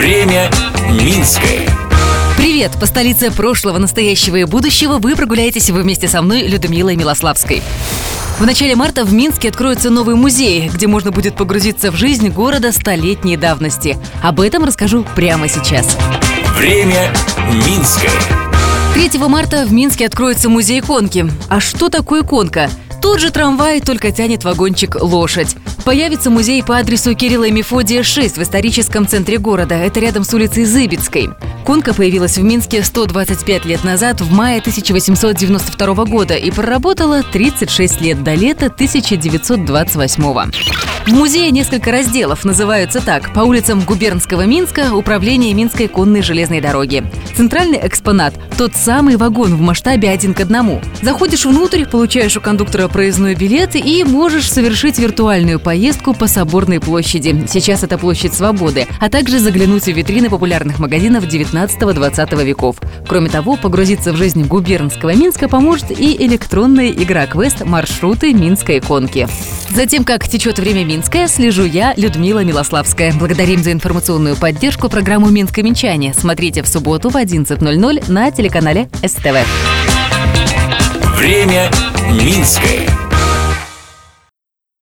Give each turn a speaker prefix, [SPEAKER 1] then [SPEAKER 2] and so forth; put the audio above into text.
[SPEAKER 1] Время Минское.
[SPEAKER 2] Привет! По столице прошлого, настоящего и будущего вы прогуляетесь вместе со мной, Людмилой Милославской. В начале марта в Минске откроется новый музей, где можно будет погрузиться в жизнь города столетней давности. Об этом расскажу прямо сейчас.
[SPEAKER 1] Время Минское.
[SPEAKER 2] 3 марта в Минске откроется музей конки. А что такое конка? Тот же трамвай, только тянет вагончик лошадь. Появится музей по адресу Кирилла и Мефодия 6 в историческом центре города. Это рядом с улицей Зыбицкой. Конка появилась в Минске 125 лет назад, в мае 1892 года и проработала 36 лет до лета 1928. В музее несколько разделов, называются так. По улицам губернского Минска – Управление Минской конной железной дороги. Центральный экспонат – тот самый вагон в масштабе один к одному. Заходишь внутрь, получаешь у кондуктора проездной билет и можешь совершить виртуальную поездку по Соборной площади. Сейчас это площадь Свободы, а также заглянуть в витрины популярных магазинов 19-20 веков. Кроме того, погрузиться в жизнь губернского Минска поможет и электронная игра квест «Маршруты Минской конки». Затем, как течет время Минское, слежу я, Людмила Милославская. Благодарим за информационную поддержку программу «Минское Минчане». Смотрите в субботу в 11.00 на телеканале СТВ.
[SPEAKER 1] Время Минское.